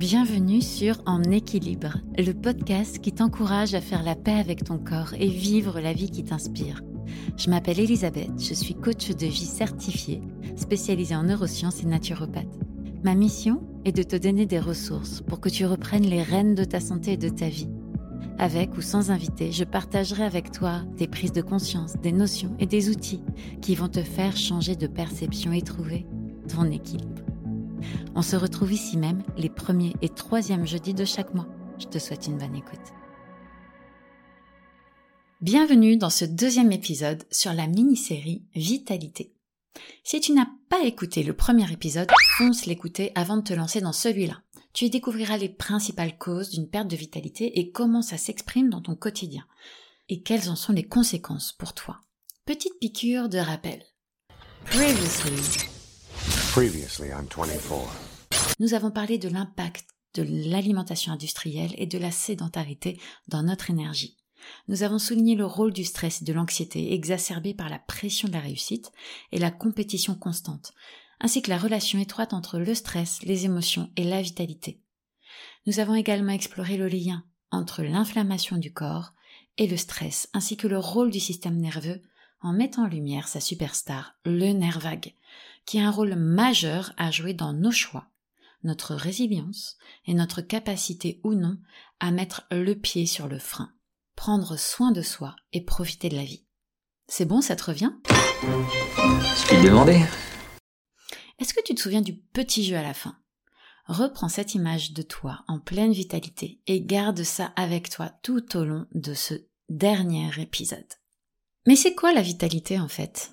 Bienvenue sur En équilibre, le podcast qui t'encourage à faire la paix avec ton corps et vivre la vie qui t'inspire. Je m'appelle Elisabeth, je suis coach de vie certifiée, spécialisée en neurosciences et naturopathe. Ma mission est de te donner des ressources pour que tu reprennes les rênes de ta santé et de ta vie. Avec ou sans invité, je partagerai avec toi des prises de conscience, des notions et des outils qui vont te faire changer de perception et trouver ton équilibre. On se retrouve ici même les premiers et troisièmes jeudis de chaque mois. Je te souhaite une bonne écoute. Bienvenue dans ce deuxième épisode sur la mini-série Vitalité. Si tu n'as pas écouté le premier épisode, fonce l'écouter avant de te lancer dans celui-là. Tu y découvriras les principales causes d'une perte de vitalité et comment ça s'exprime dans ton quotidien. Et quelles en sont les conséquences pour toi? Petite piqûre de rappel. Previously, I'm 24. nous avons parlé de l'impact de l'alimentation industrielle et de la sédentarité dans notre énergie. Nous avons souligné le rôle du stress et de l'anxiété exacerbés par la pression de la réussite et la compétition constante, ainsi que la relation étroite entre le stress, les émotions et la vitalité. Nous avons également exploré le lien entre l'inflammation du corps et le stress, ainsi que le rôle du système nerveux en mettant en lumière sa superstar, le nerf vague, qui a un rôle majeur à jouer dans nos choix, notre résilience et notre capacité ou non à mettre le pied sur le frein, prendre soin de soi et profiter de la vie. C'est bon, ça te revient? De demander. Est-ce que tu te souviens du petit jeu à la fin? Reprends cette image de toi en pleine vitalité et garde ça avec toi tout au long de ce dernier épisode. Mais c'est quoi la vitalité en fait?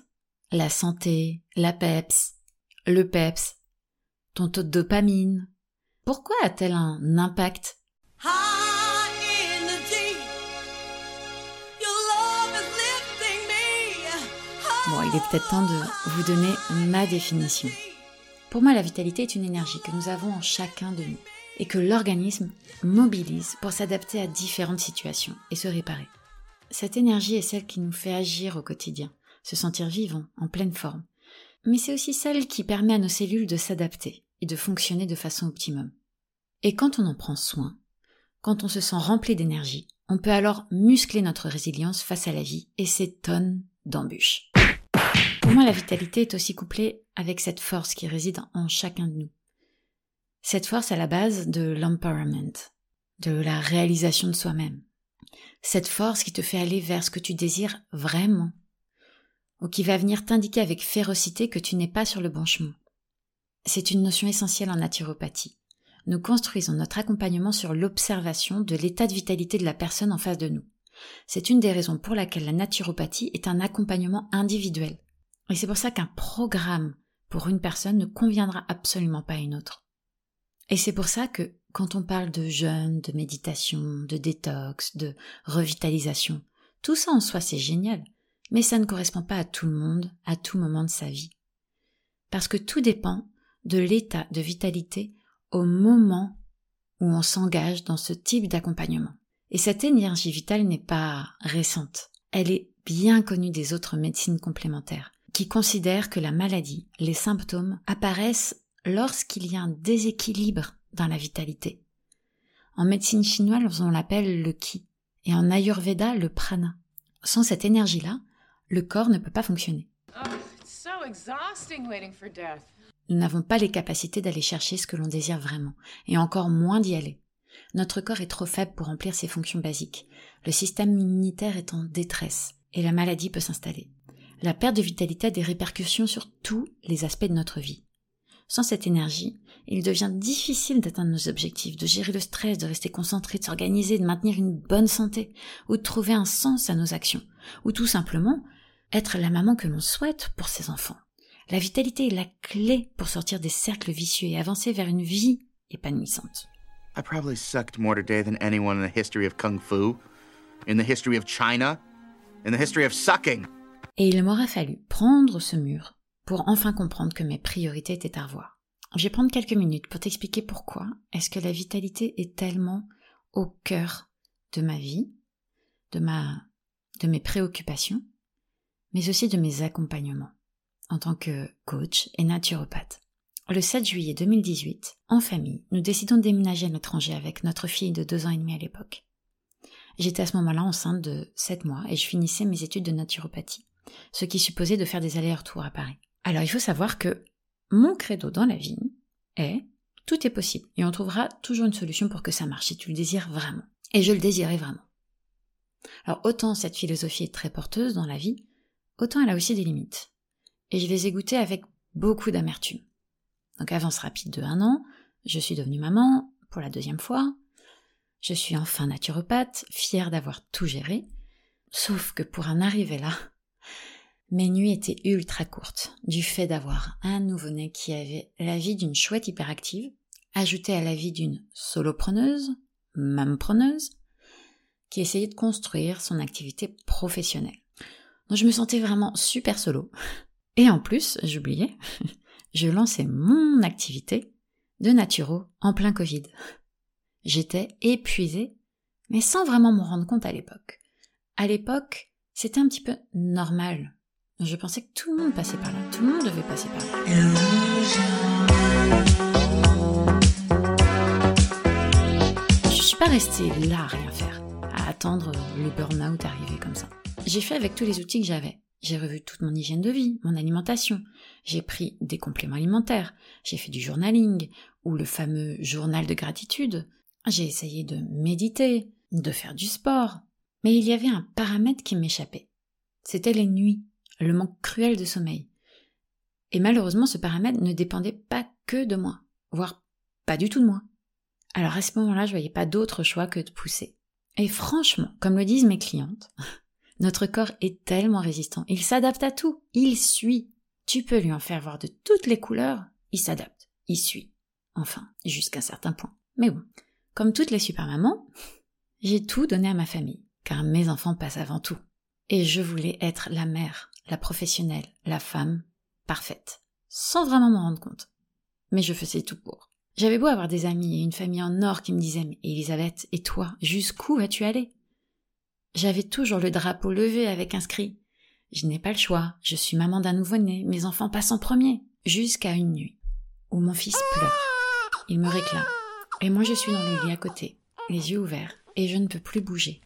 La santé, la peps, le peps, ton taux de dopamine. Pourquoi a-t-elle un impact? Bon, il est peut-être temps de vous donner ma définition. Pour moi, la vitalité est une énergie que nous avons en chacun de nous et que l'organisme mobilise pour s'adapter à différentes situations et se réparer. Cette énergie est celle qui nous fait agir au quotidien, se sentir vivant, en pleine forme. Mais c'est aussi celle qui permet à nos cellules de s'adapter et de fonctionner de façon optimum. Et quand on en prend soin, quand on se sent rempli d'énergie, on peut alors muscler notre résilience face à la vie et ses tonnes d'embûches. Pour moi, la vitalité est aussi couplée avec cette force qui réside en chacun de nous. Cette force à la base de l'empowerment, de la réalisation de soi-même. Cette force qui te fait aller vers ce que tu désires vraiment, ou qui va venir t'indiquer avec férocité que tu n'es pas sur le bon chemin. C'est une notion essentielle en naturopathie. Nous construisons notre accompagnement sur l'observation de l'état de vitalité de la personne en face de nous. C'est une des raisons pour laquelle la naturopathie est un accompagnement individuel. Et c'est pour ça qu'un programme pour une personne ne conviendra absolument pas à une autre. Et c'est pour ça que quand on parle de jeûne, de méditation, de détox, de revitalisation, tout ça en soi c'est génial, mais ça ne correspond pas à tout le monde, à tout moment de sa vie. Parce que tout dépend de l'état de vitalité au moment où on s'engage dans ce type d'accompagnement. Et cette énergie vitale n'est pas récente. Elle est bien connue des autres médecines complémentaires, qui considèrent que la maladie, les symptômes apparaissent lorsqu'il y a un déséquilibre dans la vitalité. En médecine chinoise, on l'appelle le ki, et en ayurveda, le prana. Sans cette énergie-là, le corps ne peut pas fonctionner. Oh, so. Nous n'avons pas les capacités d'aller chercher ce que l'on désire vraiment, et encore moins d'y aller. Notre corps est trop faible pour remplir ses fonctions basiques. Le système immunitaire est en détresse, et la maladie peut s'installer. La perte de vitalité a des répercussions sur tous les aspects de notre vie. Sans cette énergie, il devient difficile d'atteindre nos objectifs, de gérer le stress, de rester concentré, de s'organiser, de maintenir une bonne santé, ou de trouver un sens à nos actions, ou tout simplement être la maman que l'on souhaite pour ses enfants. La vitalité est la clé pour sortir des cercles vicieux et avancer vers une vie épanouissante. I probably sucked more today than anyone in the history of Kung Fu, in the history of China, in the history of sucking. Et il m'aura fallu prendre ce mur pour enfin comprendre que mes priorités étaient à revoir. Je vais prendre quelques minutes pour t'expliquer pourquoi est-ce que la vitalité est tellement au cœur de ma vie, de ma, de mes préoccupations, mais aussi de mes accompagnements en tant que coach et naturopathe. le 7 juillet 2018, en famille, nous décidons de déménager à l'étranger avec notre fille de deux ans et demi à l'époque. J'étais à ce moment-là enceinte de 7 mois et je finissais mes études de naturopathie, ce qui supposait de faire des allers-retours à Paris. Alors il faut savoir que mon credo dans la vie est tout est possible et on trouvera toujours une solution pour que ça marche si tu le désires vraiment. Et je le désirais vraiment. Alors autant cette philosophie est très porteuse dans la vie, autant elle a aussi des limites. Et je les ai goûtées avec beaucoup d'amertume. Donc avance rapide de un an, je suis devenue maman pour la deuxième fois. Je suis enfin naturopathe, fière d'avoir tout géré. Sauf que pour en arriver là, mes nuits étaient ultra courtes, du fait d'avoir un nouveau-né qui avait la vie d'une chouette hyperactive, ajouté à la vie d'une solopreneuse, preneuse, qui essayait de construire son activité professionnelle. Donc je me sentais vraiment super solo. Et en plus, j'oubliais, je lançais mon activité de naturo en plein Covid. J'étais épuisée, mais sans vraiment m'en rendre compte à l'époque. À l'époque, c'était un petit peu normal. Je pensais que tout le monde passait par là, tout le monde devait passer par là. Je suis pas restée là à rien faire, à attendre le burn-out arriver comme ça. J'ai fait avec tous les outils que j'avais. J'ai revu toute mon hygiène de vie, mon alimentation. J'ai pris des compléments alimentaires. J'ai fait du journaling ou le fameux journal de gratitude. J'ai essayé de méditer, de faire du sport. Mais il y avait un paramètre qui m'échappait. C'était les nuits, le manque cruel de sommeil. Et malheureusement, ce paramètre ne dépendait pas que de moi, voire pas du tout de moi. Alors à ce moment-là, je voyais pas d'autre choix que de pousser. Et franchement, comme le disent mes clientes, notre corps est tellement résistant. Il s'adapte à tout. Il suit. Tu peux lui en faire voir de toutes les couleurs. Il s'adapte. Il suit. Enfin, jusqu'à un certain point. Mais bon, comme toutes les super mamans, j'ai tout donné à ma famille, car mes enfants passent avant tout. Et je voulais être la mère, la professionnelle, la femme parfaite, sans vraiment m'en rendre compte. Mais je faisais tout pour. J'avais beau avoir des amis et une famille en or qui me disaient Mais Elisabeth, et toi, jusqu'où vas-tu aller? J'avais toujours le drapeau levé avec inscrit Je n'ai pas le choix, je suis maman d'un nouveau-né, mes enfants passent en premier, jusqu'à une nuit, où mon fils pleure. Il me réclame. Et moi je suis dans le lit à côté, les yeux ouverts, et je ne peux plus bouger.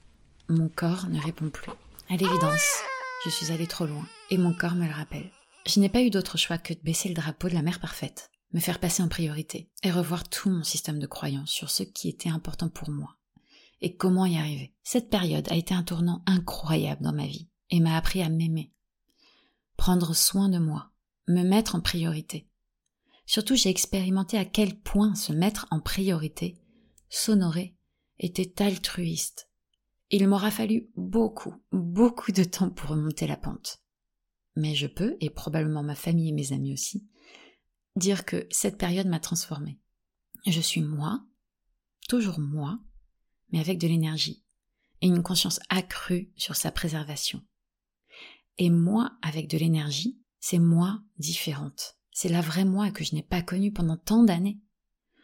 Mon corps ne répond plus. À l'évidence, je suis allée trop loin, et mon corps me le rappelle. Je n'ai pas eu d'autre choix que de baisser le drapeau de la mère parfaite, me faire passer en priorité, et revoir tout mon système de croyance sur ce qui était important pour moi, et comment y arriver? Cette période a été un tournant incroyable dans ma vie et m'a appris à m'aimer, prendre soin de moi, me mettre en priorité. Surtout, j'ai expérimenté à quel point se mettre en priorité, s'honorer, était altruiste. Il m'aura fallu beaucoup, beaucoup de temps pour remonter la pente. Mais je peux, et probablement ma famille et mes amis aussi, dire que cette période m'a transformée. Je suis moi, toujours moi, mais avec de l'énergie et une conscience accrue sur sa préservation. Et moi, avec de l'énergie, c'est moi différente. C'est la vraie moi que je n'ai pas connue pendant tant d'années.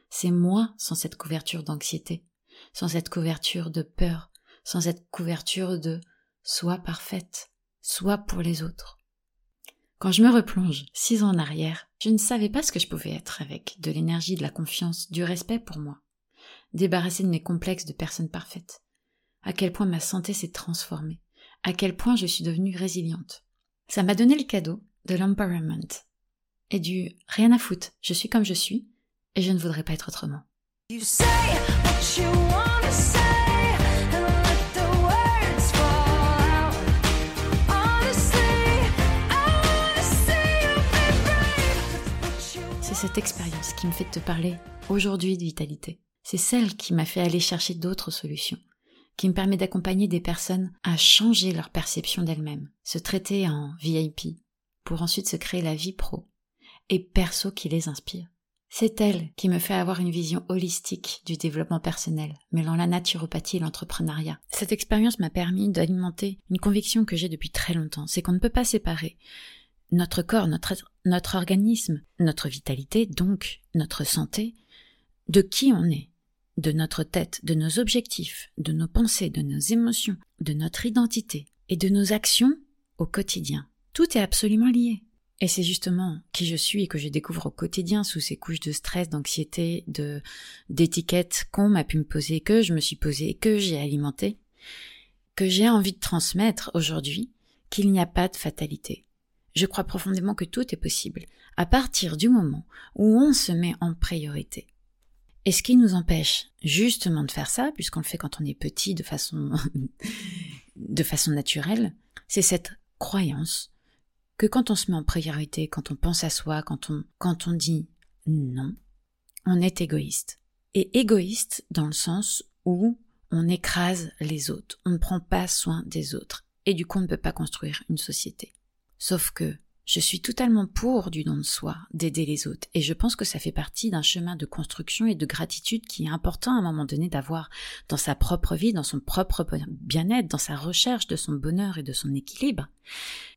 C'est moi sans cette couverture d'anxiété, sans cette couverture de peur, sans cette couverture de soit parfaite, soit pour les autres. Quand je me replonge six ans en arrière, je ne savais pas ce que je pouvais être avec de l'énergie, de la confiance, du respect pour moi débarrassée de mes complexes de personne parfaite. À quel point ma santé s'est transformée. À quel point je suis devenue résiliente. Ça m'a donné le cadeau de l'empowerment. Et du rien à foutre, je suis comme je suis, et je ne voudrais pas être autrement. Cette expérience qui me fait te parler aujourd'hui de vitalité. C'est celle qui m'a fait aller chercher d'autres solutions, qui me permet d'accompagner des personnes à changer leur perception d'elles-mêmes, se traiter en VIP, pour ensuite se créer la vie pro et perso qui les inspire. C'est elle qui me fait avoir une vision holistique du développement personnel, mêlant la naturopathie et l'entrepreneuriat. Cette expérience m'a permis d'alimenter une conviction que j'ai depuis très longtemps, c'est qu'on ne peut pas séparer notre corps, notre, notre organisme, notre vitalité, donc notre santé, de qui on est, de notre tête, de nos objectifs, de nos pensées, de nos émotions, de notre identité et de nos actions au quotidien. Tout est absolument lié. Et c'est justement qui je suis et que je découvre au quotidien sous ces couches de stress, d'anxiété, de d'étiquettes qu'on m'a pu me poser, que je me suis posé, que j'ai alimenté, que j'ai envie de transmettre aujourd'hui qu'il n'y a pas de fatalité. Je crois profondément que tout est possible à partir du moment où on se met en priorité. Et ce qui nous empêche justement de faire ça, puisqu'on le fait quand on est petit de façon, de façon naturelle, c'est cette croyance que quand on se met en priorité, quand on pense à soi, quand on, quand on dit non, on est égoïste. Et égoïste dans le sens où on écrase les autres, on ne prend pas soin des autres, et du coup on ne peut pas construire une société. Sauf que je suis totalement pour du don de soi, d'aider les autres, et je pense que ça fait partie d'un chemin de construction et de gratitude qui est important à un moment donné d'avoir dans sa propre vie, dans son propre bien-être, dans sa recherche de son bonheur et de son équilibre.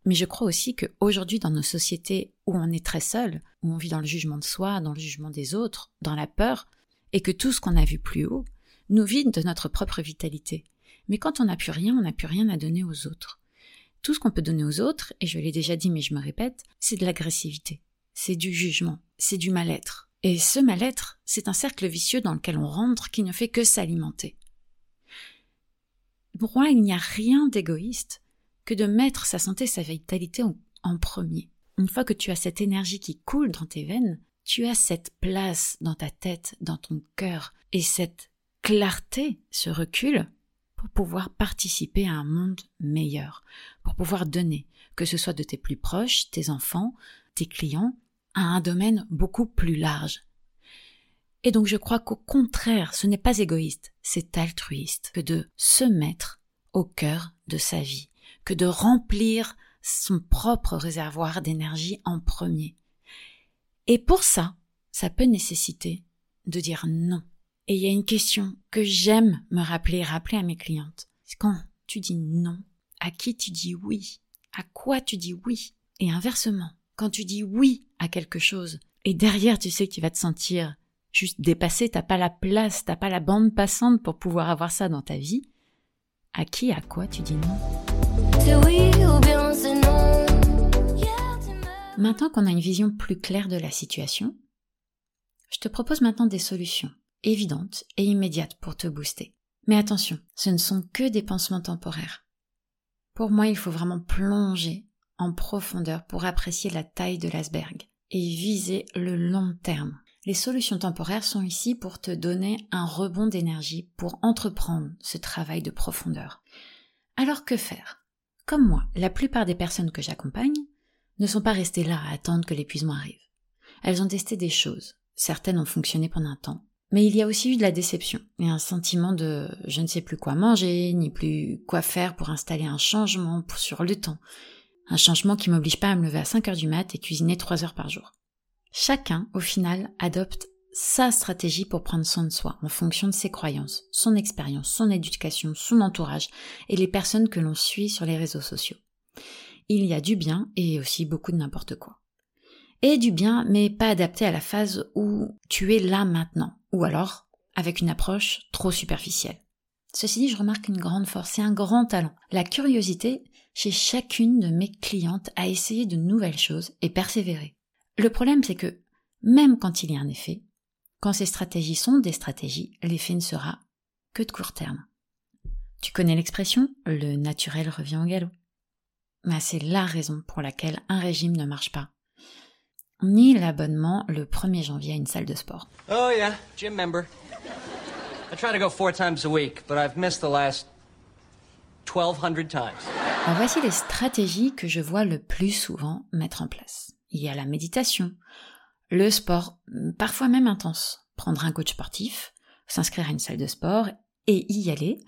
Mais je crois aussi qu'aujourd'hui, dans nos sociétés où on est très seul, où on vit dans le jugement de soi, dans le jugement des autres, dans la peur, et que tout ce qu'on a vu plus haut nous vide de notre propre vitalité. Mais quand on n'a plus rien, on n'a plus rien à donner aux autres tout ce qu'on peut donner aux autres, et je l'ai déjà dit mais je me répète, c'est de l'agressivité, c'est du jugement, c'est du mal-être. Et ce mal-être, c'est un cercle vicieux dans lequel on rentre qui ne fait que s'alimenter. Pour moi, il n'y a rien d'égoïste que de mettre sa santé, sa vitalité en, premier. Une fois que tu as cette énergie qui coule dans tes veines, tu as cette place dans ta tête, dans ton cœur, et cette clarté, ce recul, pour pouvoir participer à un monde meilleur, pour pouvoir donner, que ce soit de tes plus proches, tes enfants, tes clients, à un domaine beaucoup plus large. Et donc je crois qu'au contraire, ce n'est pas égoïste, c'est altruiste que de se mettre au cœur de sa vie, que de remplir son propre réservoir d'énergie en premier. Et pour ça, ça peut nécessiter de dire non et il y a une question que j'aime me rappeler, rappeler à mes clientes. C'est quand tu dis non, à qui tu dis oui, à quoi tu dis oui? Et inversement, quand tu dis oui à quelque chose, et derrière tu sais que tu vas te sentir juste dépassé, t'as pas la place, t'as pas la bande passante pour pouvoir avoir ça dans ta vie, à qui, à quoi tu dis non? Maintenant qu'on a une vision plus claire de la situation, je te propose maintenant des solutions évidente et immédiate pour te booster. Mais attention, ce ne sont que des pansements temporaires. Pour moi, il faut vraiment plonger en profondeur pour apprécier la taille de l'iceberg et viser le long terme. Les solutions temporaires sont ici pour te donner un rebond d'énergie pour entreprendre ce travail de profondeur. Alors que faire? Comme moi, la plupart des personnes que j'accompagne ne sont pas restées là à attendre que l'épuisement arrive. Elles ont testé des choses. Certaines ont fonctionné pendant un temps, mais il y a aussi eu de la déception et un sentiment de je ne sais plus quoi manger, ni plus quoi faire pour installer un changement sur le temps. Un changement qui m'oblige pas à me lever à 5 heures du mat et cuisiner 3 heures par jour. Chacun, au final, adopte sa stratégie pour prendre soin de soi en fonction de ses croyances, son expérience, son éducation, son entourage et les personnes que l'on suit sur les réseaux sociaux. Il y a du bien et aussi beaucoup de n'importe quoi et du bien, mais pas adapté à la phase où tu es là maintenant, ou alors avec une approche trop superficielle. Ceci dit, je remarque une grande force et un grand talent, la curiosité chez chacune de mes clientes à essayer de nouvelles choses et persévérer. Le problème, c'est que même quand il y a un effet, quand ces stratégies sont des stratégies, l'effet ne sera que de court terme. Tu connais l'expression le naturel revient au galop. Mais c'est la raison pour laquelle un régime ne marche pas ni l'abonnement le 1er janvier à une salle de sport. Oh yeah, gym member. I try to go four times a week, but I've missed the last 1200 times. Alors voici les stratégies que je vois le plus souvent mettre en place. Il y a la méditation, le sport, parfois même intense, prendre un coach sportif, s'inscrire à une salle de sport et y aller,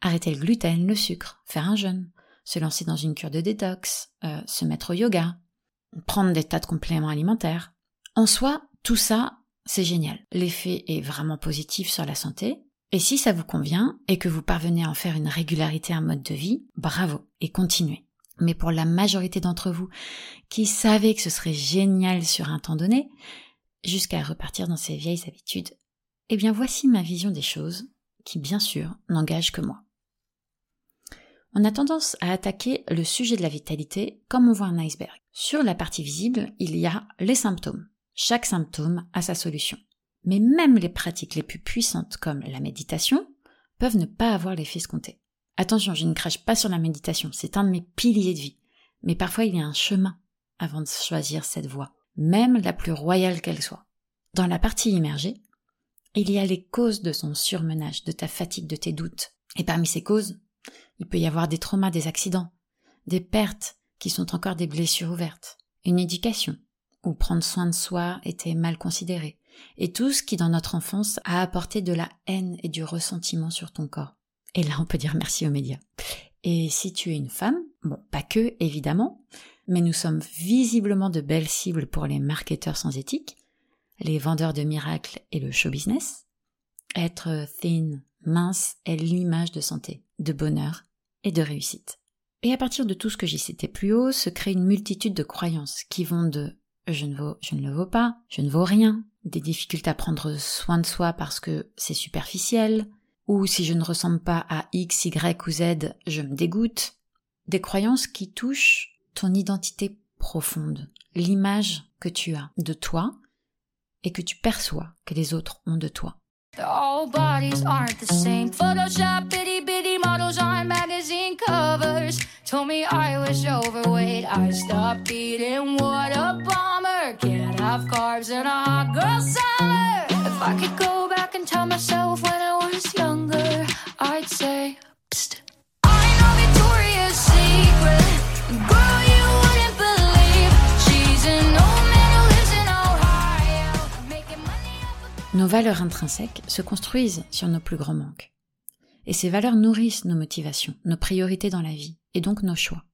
arrêter le gluten, le sucre, faire un jeûne, se lancer dans une cure de détox, euh, se mettre au yoga, prendre des tas de compléments alimentaires. En soi, tout ça, c'est génial. L'effet est vraiment positif sur la santé. Et si ça vous convient et que vous parvenez à en faire une régularité, un mode de vie, bravo et continuez. Mais pour la majorité d'entre vous qui savaient que ce serait génial sur un temps donné, jusqu'à repartir dans ces vieilles habitudes, eh bien voici ma vision des choses, qui bien sûr n'engage que moi. On a tendance à attaquer le sujet de la vitalité comme on voit un iceberg. Sur la partie visible, il y a les symptômes. Chaque symptôme a sa solution. Mais même les pratiques les plus puissantes comme la méditation peuvent ne pas avoir l'effet escompté. Attention, je ne crache pas sur la méditation, c'est un de mes piliers de vie. Mais parfois il y a un chemin avant de choisir cette voie, même la plus royale qu'elle soit. Dans la partie immergée, il y a les causes de son surmenage, de ta fatigue, de tes doutes. Et parmi ces causes, il peut y avoir des traumas, des accidents, des pertes qui sont encore des blessures ouvertes, une éducation, où prendre soin de soi était mal considéré, et tout ce qui dans notre enfance a apporté de la haine et du ressentiment sur ton corps. Et là, on peut dire merci aux médias. Et si tu es une femme, bon, pas que, évidemment, mais nous sommes visiblement de belles cibles pour les marketeurs sans éthique, les vendeurs de miracles et le show business. Être thin, mince, est l'image de santé, de bonheur et de réussite. Et à partir de tout ce que j'ai cité plus haut, se crée une multitude de croyances qui vont de je ne vaux, je ne le vaux pas, je ne vaux rien, des difficultés à prendre soin de soi parce que c'est superficiel, ou si je ne ressemble pas à X, Y ou Z, je me dégoûte. Des croyances qui touchent ton identité profonde, l'image que tu as de toi et que tu perçois que les autres ont de toi. Models on magazine covers. Told me I was overweight. I stopped eating. What a bummer. Can't have carbs in a hot girl summer. If I could go back and tell myself when I was younger, I'd say, Psst. I know Victoria's Secret. Girl, you wouldn't believe. She's an old man who lives in Ohio. Making money Nos valeurs intrinsèques se construisent sur nos plus grands manques. Et ces valeurs nourrissent nos motivations, nos priorités dans la vie, et donc nos choix.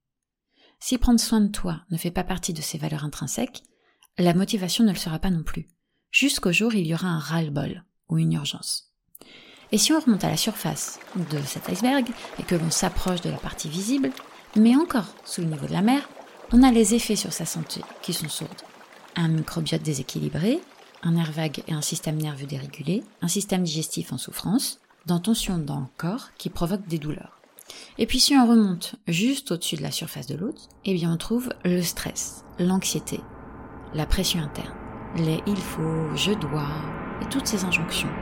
Si prendre soin de toi ne fait pas partie de ces valeurs intrinsèques, la motivation ne le sera pas non plus, jusqu'au jour où il y aura un ras-le-bol ou une urgence. Et si on remonte à la surface de cet iceberg et que l'on s'approche de la partie visible, mais encore sous le niveau de la mer, on a les effets sur sa santé qui sont sourdes. Un microbiote déséquilibré, un nerf vague et un système nerveux dérégulé, un système digestif en souffrance, dans tension dans le corps qui provoque des douleurs. Et puis si on remonte juste au-dessus de la surface de l'autre, eh bien on trouve le stress, l'anxiété, la pression interne, les il faut, je dois, et toutes ces injonctions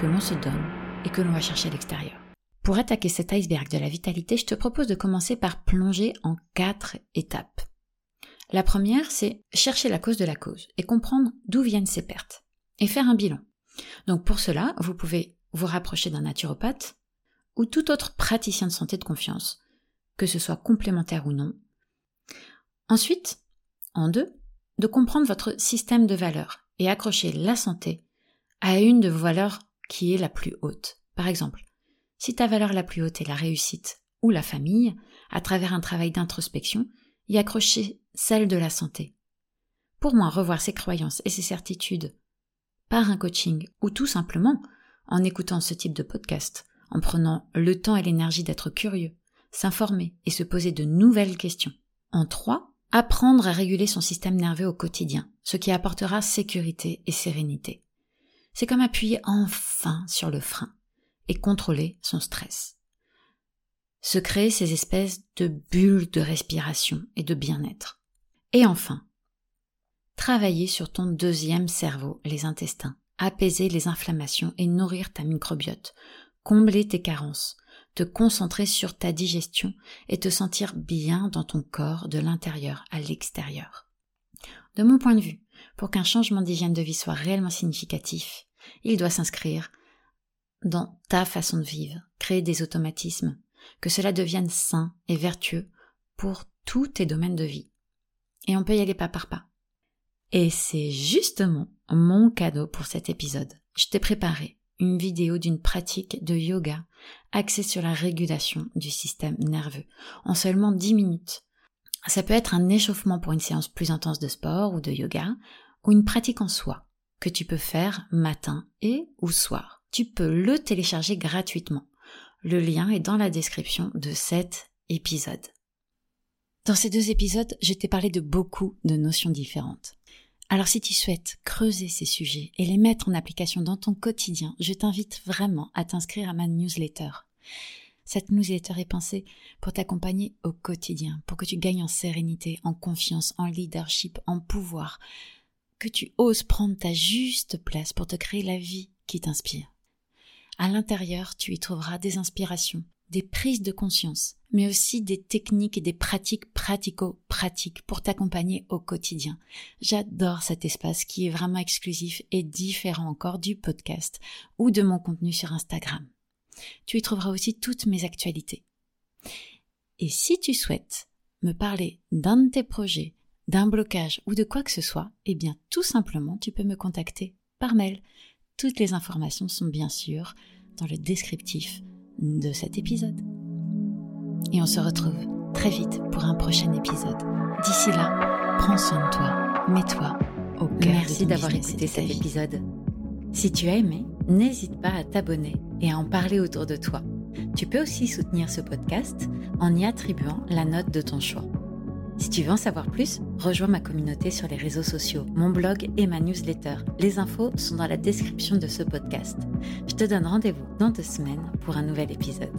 que l'on se donne et que l'on va chercher à l'extérieur. Pour attaquer cet iceberg de la vitalité, je te propose de commencer par plonger en quatre étapes. La première, c'est chercher la cause de la cause et comprendre d'où viennent ces pertes et faire un bilan. Donc pour cela, vous pouvez vous rapprocher d'un naturopathe ou tout autre praticien de santé de confiance, que ce soit complémentaire ou non. Ensuite, en deux, de comprendre votre système de valeurs et accrocher la santé à une de vos valeurs qui est la plus haute. Par exemple, si ta valeur la plus haute est la réussite ou la famille, à travers un travail d'introspection, y accrocher celle de la santé. Pour moi, revoir ses croyances et ses certitudes par un coaching ou tout simplement en écoutant ce type de podcast, en prenant le temps et l'énergie d'être curieux, s'informer et se poser de nouvelles questions. En trois, apprendre à réguler son système nerveux au quotidien, ce qui apportera sécurité et sérénité. C'est comme appuyer enfin sur le frein et contrôler son stress. Se créer ces espèces de bulles de respiration et de bien-être. Et enfin, travailler sur ton deuxième cerveau, les intestins, apaiser les inflammations et nourrir ta microbiote, combler tes carences, te concentrer sur ta digestion et te sentir bien dans ton corps de l'intérieur à l'extérieur. De mon point de vue, pour qu'un changement d'hygiène de vie soit réellement significatif, il doit s'inscrire dans ta façon de vivre, créer des automatismes, que cela devienne sain et vertueux pour tous tes domaines de vie. Et on peut y aller pas par pas. Et c'est justement mon cadeau pour cet épisode. Je t'ai préparé une vidéo d'une pratique de yoga axée sur la régulation du système nerveux en seulement 10 minutes. Ça peut être un échauffement pour une séance plus intense de sport ou de yoga ou une pratique en soi que tu peux faire matin et ou soir. Tu peux le télécharger gratuitement. Le lien est dans la description de cet épisode. Dans ces deux épisodes, je t'ai parlé de beaucoup de notions différentes. Alors si tu souhaites creuser ces sujets et les mettre en application dans ton quotidien, je t'invite vraiment à t'inscrire à ma newsletter. Cette newsletter est pensée pour t'accompagner au quotidien, pour que tu gagnes en sérénité, en confiance, en leadership, en pouvoir, que tu oses prendre ta juste place pour te créer la vie qui t'inspire. À l'intérieur, tu y trouveras des inspirations, des prises de conscience, mais aussi des techniques et des pratiques pratico-pratiques pour t'accompagner au quotidien. J'adore cet espace qui est vraiment exclusif et différent encore du podcast ou de mon contenu sur Instagram. Tu y trouveras aussi toutes mes actualités. Et si tu souhaites me parler d'un de tes projets, d'un blocage ou de quoi que ce soit, eh bien tout simplement tu peux me contacter par mail. Toutes les informations sont bien sûr dans le descriptif de cet épisode. Et on se retrouve très vite pour un prochain épisode. D'ici là, prends soin de toi, mets-toi au cœur. Merci d'avoir écouté cet épisode. Si tu as aimé, n'hésite pas à t'abonner et à en parler autour de toi. Tu peux aussi soutenir ce podcast en y attribuant la note de ton choix. Si tu veux en savoir plus, rejoins ma communauté sur les réseaux sociaux, mon blog et ma newsletter. Les infos sont dans la description de ce podcast. Je te donne rendez-vous dans deux semaines pour un nouvel épisode.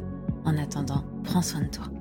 En attendant, prends soin de toi.